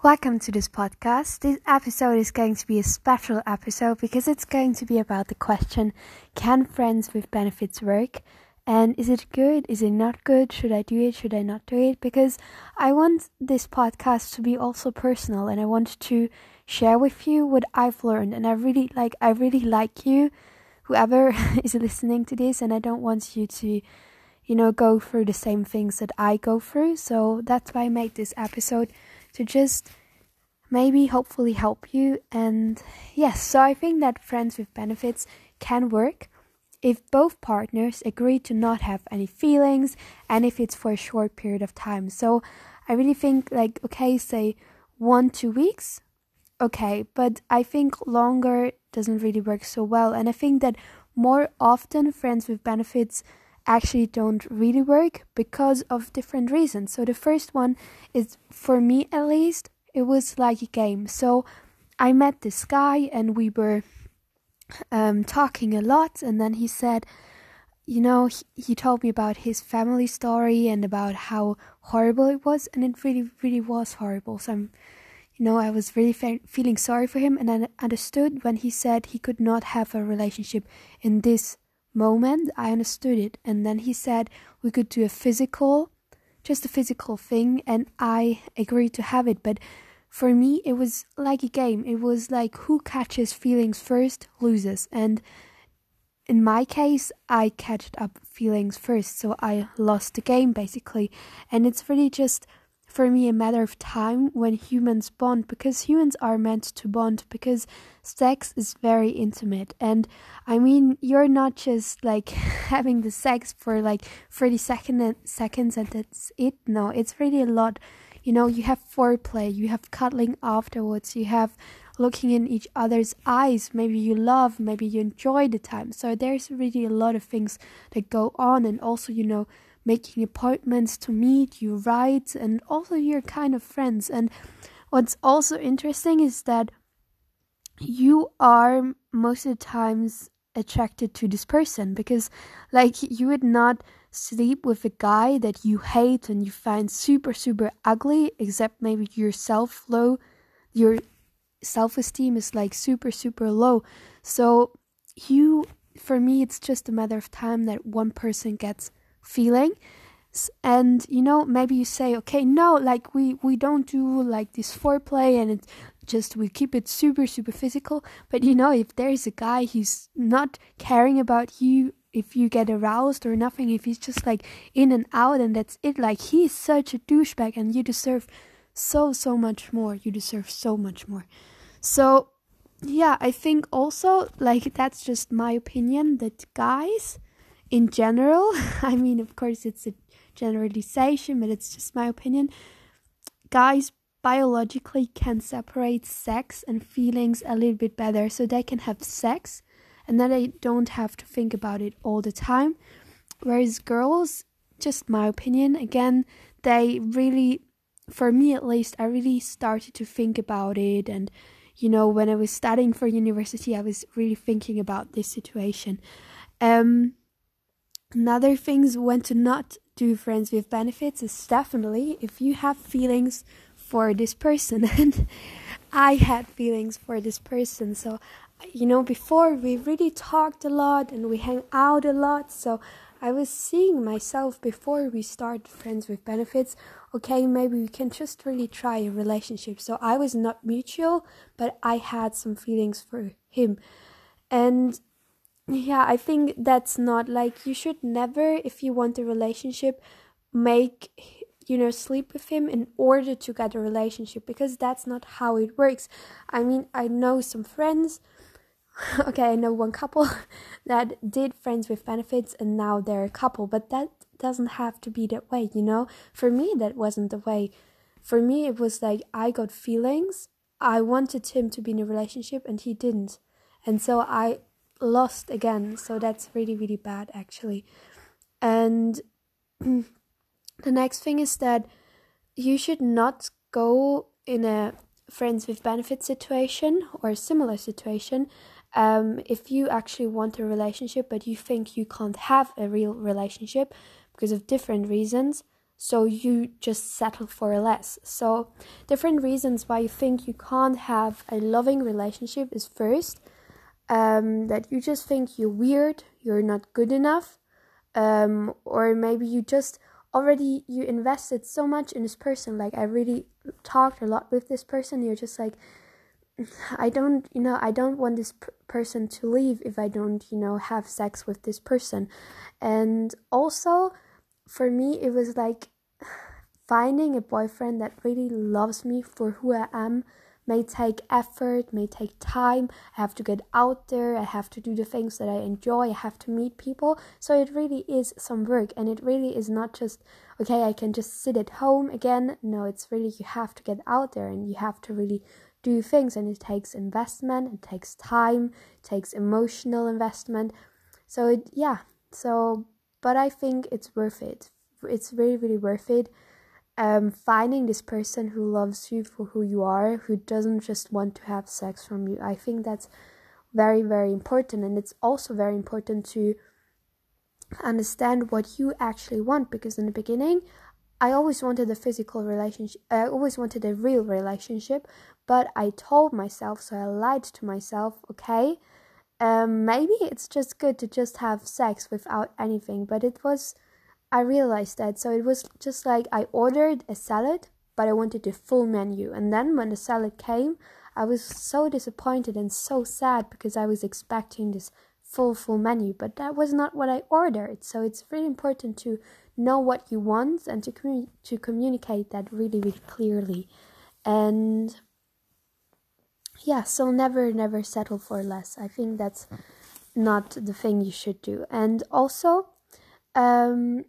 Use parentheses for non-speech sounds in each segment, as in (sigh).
Welcome to this podcast. This episode is going to be a special episode because it's going to be about the question Can friends with benefits work? And is it good? Is it not good? Should I do it? Should I not do it? Because I want this podcast to be also personal and I want to share with you what I've learned. And I really like, I really like you, whoever (laughs) is listening to this, and I don't want you to you know, go through the same things that I go through. So that's why I made this episode to just maybe hopefully help you. And yes, so I think that friends with benefits can work if both partners agree to not have any feelings and if it's for a short period of time. So I really think, like, okay, say one, two weeks, okay, but I think longer doesn't really work so well. And I think that more often friends with benefits actually don't really work because of different reasons. So the first one is for me at least, it was like a game. So I met this guy and we were um, talking a lot, and then he said, you know, he, he told me about his family story and about how horrible it was, and it really, really was horrible. So I'm, you know, I was really fe- feeling sorry for him, and I understood when he said he could not have a relationship in this moment, I understood it. And then he said we could do a physical, just a physical thing, and I agreed to have it. But for me, it was like a game. It was like who catches feelings first loses. And in my case, I catched up feelings first, so I lost the game basically. And it's really just for me a matter of time when humans bond because humans are meant to bond because sex is very intimate. And i mean you're not just like (laughs) having the sex for like 30 second, seconds and that's it. No it's really a lot. You know you have foreplay you have cuddling afterwards you have looking in each other's eyes. Maybe you love maybe you enjoy the time. So there's really a lot of things that go on and also you know making appointments to meet, you write, and also you're kind of friends. And what's also interesting is that you are most of the times attracted to this person because like you would not sleep with a guy that you hate and you find super super ugly except maybe your self low your self-esteem is like super super low so you for me it's just a matter of time that one person gets feeling. And you know maybe you say okay no like we we don't do like this foreplay and it's just we keep it super super physical. But you know if there's a guy who's not caring about you if you get aroused or nothing if he's just like in and out and that's it like he's such a douchebag and you deserve so so much more. You deserve so much more. So yeah i think also like that's just my opinion that guys in general, (laughs) I mean, of course, it's a generalization, but it's just my opinion. Guys biologically can separate sex and feelings a little bit better, so they can have sex and then they don't have to think about it all the time. Whereas girls, just my opinion, again, they really, for me at least, I really started to think about it. And, you know, when I was studying for university, I was really thinking about this situation. Um, Another things when to not do friends with benefits is definitely if you have feelings for this person. (laughs) And I had feelings for this person. So you know before we really talked a lot and we hang out a lot. So I was seeing myself before we start friends with benefits. Okay maybe we can just really try a relationship. So I was not mutual but I had some feelings for him. And yeah i think that's not like you should never if you want a relationship make you know sleep with him in order to get a relationship because that's not how it works. I mean i know some friends (laughs) okay i know one couple (laughs) that did friends with benefits and now they're a couple but that doesn't have to be that way you know? For me that wasn't the way. For me it was like i got feelings. I wanted him to be in a relationship and he didn't. And so i lost again so that's really really bad actually and (clears throat) the next thing is that you should not go in a friends with benefits situation or a similar situation um, if you actually want a relationship but you think you can't have a real relationship because of different reasons so you just settle for less. So, different reasons why you think you can't have a loving relationship is first um, that you just think you're weird, you're not good enough, um, or maybe you just already you invested so much in this person. Like I really talked a lot with this person. You're just like, (sighs) I don't, you know, I don't want this p- person to leave if I don't, you know, have sex with this person, and also for me, it was like (sighs) finding a boyfriend that really loves me for who I am may take effort, may take time. I have to get out there, I have to do the things that I enjoy, I have to meet people. So it really is some work, and it really is not just, okay, I can just sit at home again. No, it's really you have to get out there and you have to really do things, and it takes investment, it takes time, it takes emotional investment. So it, yeah, so, but I think it's worth it. It's really really worth it um, finding this person who loves you for who you are who doesn't just want to have sex from you i think that's very very important and it's also very important to understand what you actually want because in the beginning I always wanted a physical relationship. I always wanted a real relationship, but I told myself, so I lied to myself, okay, um, maybe it's just good to just have sex without anything. But it was I realized that. So it was just like I ordered a salad, but I wanted the full menu. And then when the salad came, I was so disappointed and so sad because I was expecting this full full menu, but that was not what I ordered. So it's really important to know what you want and to to communicate that really really clearly. And yeah, so never never settle for less. I think that's not the thing you should do. And also um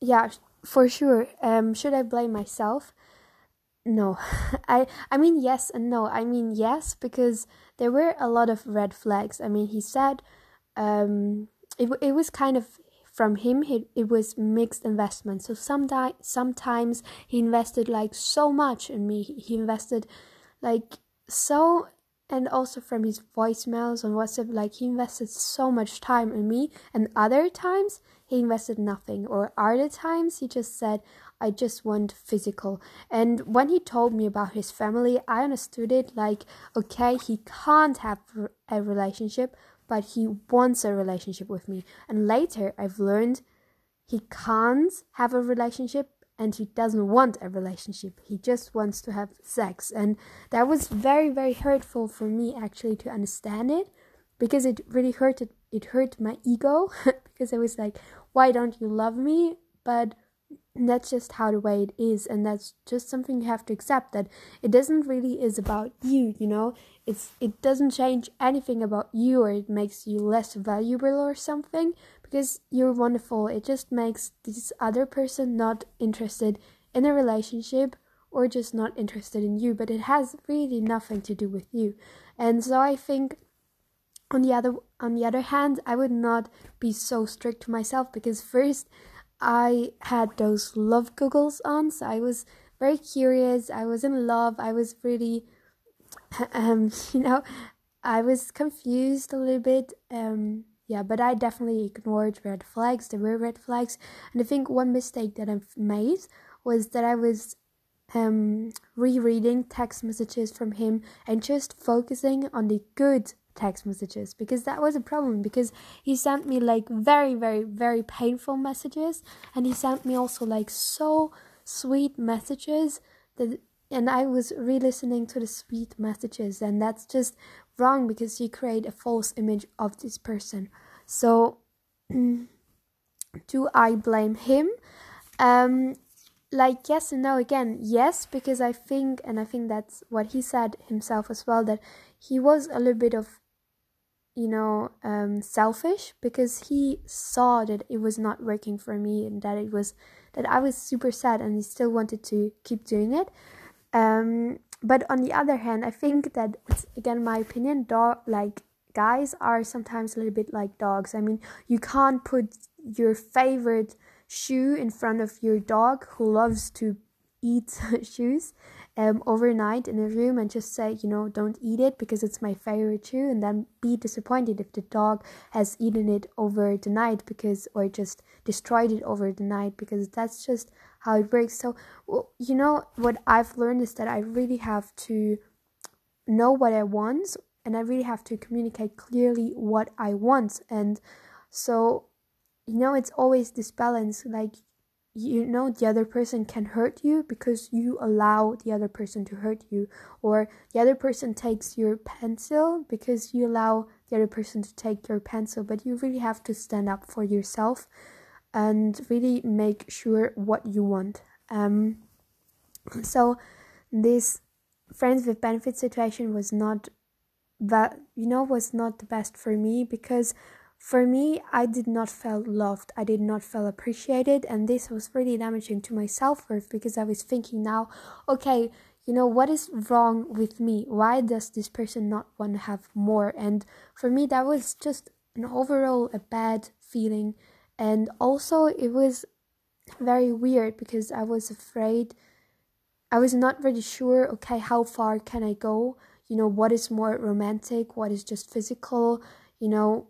yeah, for sure. Um, should I blame myself? No, (laughs) I I mean yes and no. I mean yes because there were a lot of red flags. I mean he said, um, it it was kind of from him. It it was mixed investment. So sometimes sometimes he invested like so much in me. He invested like so and also from his voicemails on WhatsApp, like he invested so much time in me, and other times he invested nothing, or other times he just said, I just want physical. And when he told me about his family, I understood it like, okay, he can't have a relationship, but he wants a relationship with me. And later I've learned he can't have a relationship and he doesn't want a relationship. He just wants to have sex. And that was very, very hurtful for me actually to understand it because it really hurted it hurt my ego (laughs) because I was like, why don't you love me? But that's just how the way it is and that's just something you have to accept that it doesn't really is about you you know? It's it doesn't change anything about you or it makes you less valuable or something because you're wonderful. It just makes this other person not interested in a relationship or just not interested in you but it has really nothing to do with you. And so i think on the other on the other hand i would not be so strict to myself because first I had those love googles on, so I was very curious. I was in love. I was really, (clears throat) um, (laughs) you know, I was confused a little bit. Um, yeah, but I definitely ignored red flags. There were red flags, and I think one mistake that I've made was that I was um rereading text messages from him and just focusing on the good text messages because that was a problem because he sent me like very very very painful messages and he sent me also like so sweet messages that and I was re-listening to the sweet messages and that's just wrong because you create a false image of this person. So (clears throat) do I blame him? Um like yes and no again. Yes because i think and i think that's what he said himself as well that he was a little bit of you know um, selfish because he saw that it was not working for me and that it was that I was super sad and he still wanted to keep doing it. Um, but on the other hand, I think that it's again my opinion. Dog like guys are sometimes a little bit like dogs. I mean, you can't put your favorite shoe in front of your dog who loves to eat (laughs) shoes um, overnight in a room and just say, you know, don't eat it because it's my favorite shoe, and then be disappointed if the dog has eaten it over the night because, or just destroyed it over the night because that's just how it works. So, you know, what I've learned is that I really have to know what I want and I really have to communicate clearly what I want. And so, you know, it's always this balance like you know the other person can hurt you because you allow the other person to hurt you. Or the other person takes your pencil because you allow the other person to take your pencil but you really have to stand up for yourself and really make sure what you want. Um so this friends with benefits situation was not that you know was not the best for me because for me, I did not feel loved. I did not feel appreciated, and this was really damaging to my self worth because I was thinking now, okay, you know what is wrong with me? Why does this person not want to have more? And for me, that was just an overall a bad feeling, and also it was very weird because I was afraid. I was not really sure. Okay, how far can I go? You know, what is more romantic? What is just physical? You know,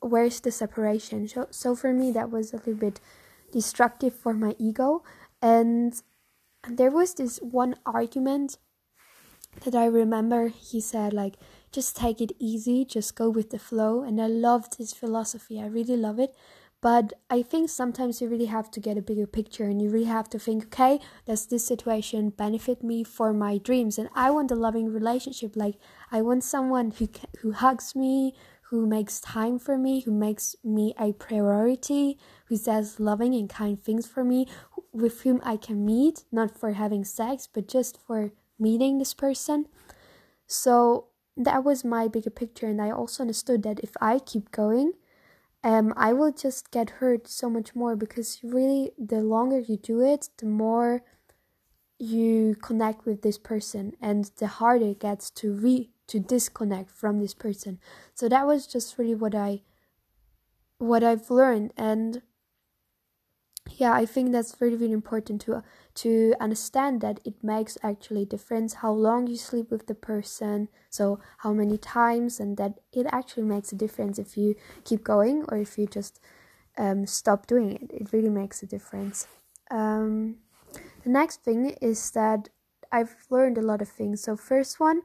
where's the separation? So so for me that was a little bit destructive for my ego. And there was this one argument that I remember. He said like just take it easy just go with the flow. And I loved his philosophy. I really love it. But I think sometimes you really have to get a bigger picture and you really have to think okay does this situation benefit me for my dreams? And I want a loving relationship. Like I want someone who who hugs me who makes time for me, who makes me a priority, who says loving and kind things for me, with whom I can meet, not for having sex, but just for meeting this person. So that was my bigger picture, and I also understood that if I keep going, um, I will just get hurt so much more because really, the longer you do it, the more you connect with this person, and the harder it gets to re to disconnect from this person. So that was just really what i what i've learned. And yeah i think that's really really important to to understand that it makes actually difference how long you sleep with the person. So how many times and that it actually makes a difference if you keep going or if you just um, stop doing it. It really makes a difference. Um, the next thing is that i've learned a lot of things. So first one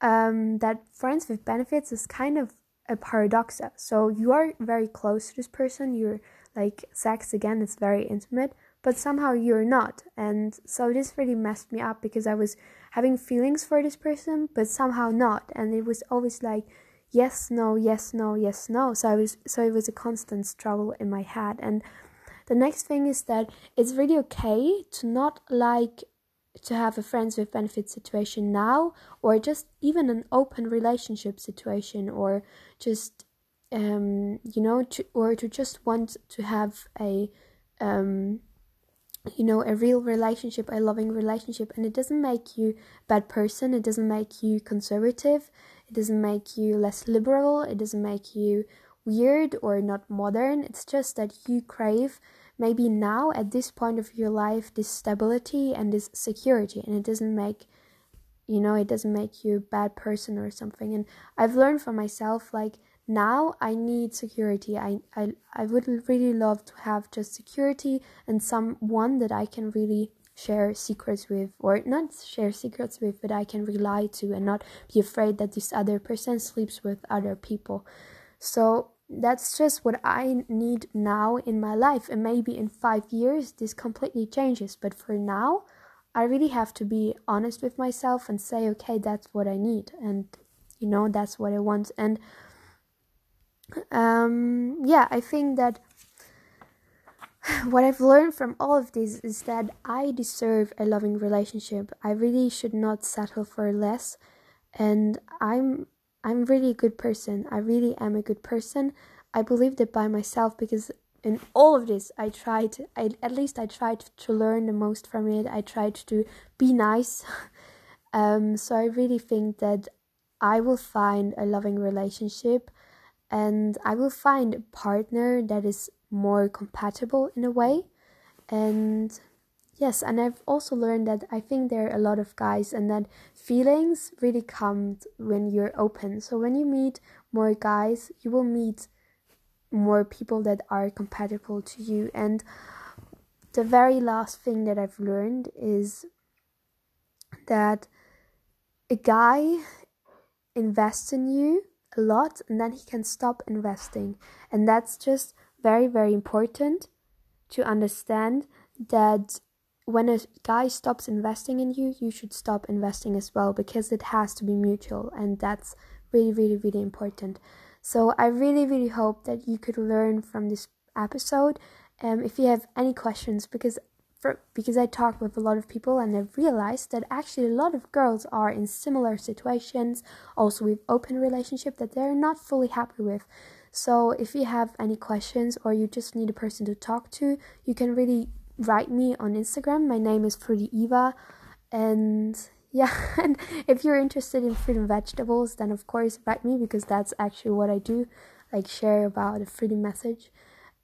um, that friends with benefits is kind of a paradox. So you are very close to this person, you're like sex again, it's very intimate, but somehow you're not. And so this really messed me up because I was having feelings for this person, but somehow not. And it was always like, yes, no, yes, no, yes, no. So I was so it was a constant struggle in my head. And the next thing is that it's really okay to not like to have a friends with benefits situation now or just even an open relationship situation or just um you know to, or to just want to have a um you know a real relationship a loving relationship. And it doesn't make you bad person. It doesn't make you conservative. It doesn't make you less liberal. It doesn't make you weird or not modern. It's just that you crave maybe now at this point of your life this stability and this security and it doesn't make you know it doesn't make you a bad person or something. And i've learned for myself like now i need security. I i, I would really love to have just security and someone that i can really share secrets with or not share secrets with but i can rely to and not be afraid that this other person sleeps with other people. So that's just what I need now in my life. And maybe in five years, this completely changes. But for now, I really have to be honest with myself and say, okay, that's what I need. And, you know, that's what I want. And, um, yeah, I think that (sighs) what I've learned from all of this is that I deserve a loving relationship. I really should not settle for less. And I'm I'm really a good person. I really am a good person. I believed it by myself because in all of this I tried I at least I tried to learn the most from it. I tried to be nice. (laughs) um so I really think that I will find a loving relationship and I will find a partner that is more compatible in a way. And yes, and I've also learned that I think there are a lot of guys, and that feelings really come when you're open. So when you meet more guys, you will meet more people that are compatible to you. And the very last thing that I've learned is that a guy invests in you a lot and then he can stop investing. And that's just very, very important to understand that when a guy stops investing in you, you should stop investing as well because it has to be mutual and that's really, really, really important. So I really, really hope that you could learn from this episode. Um, if you have any questions, because for, because I talk with a lot of people and I've realized that actually a lot of girls are in similar situations, also with open relationship that they're not fully happy with. So if you have any questions or you just need a person to talk to, you can really write me on Instagram. My name is Fruity Eva. And yeah, (laughs) and if you're interested in fruit and vegetables, then of course write me because that's actually what I do, like share about a fruity message.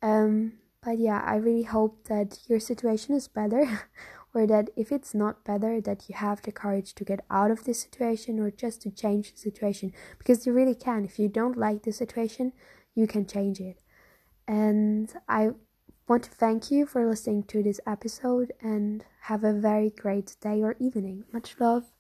Um, but yeah, I really hope that your situation is better, (laughs) or that if it's not better, that you have the courage to get out of this situation or just to change the situation because you really can. If you don't like the situation, you can change it. And I want to thank you for listening to this episode and have a very great day or evening. Much love.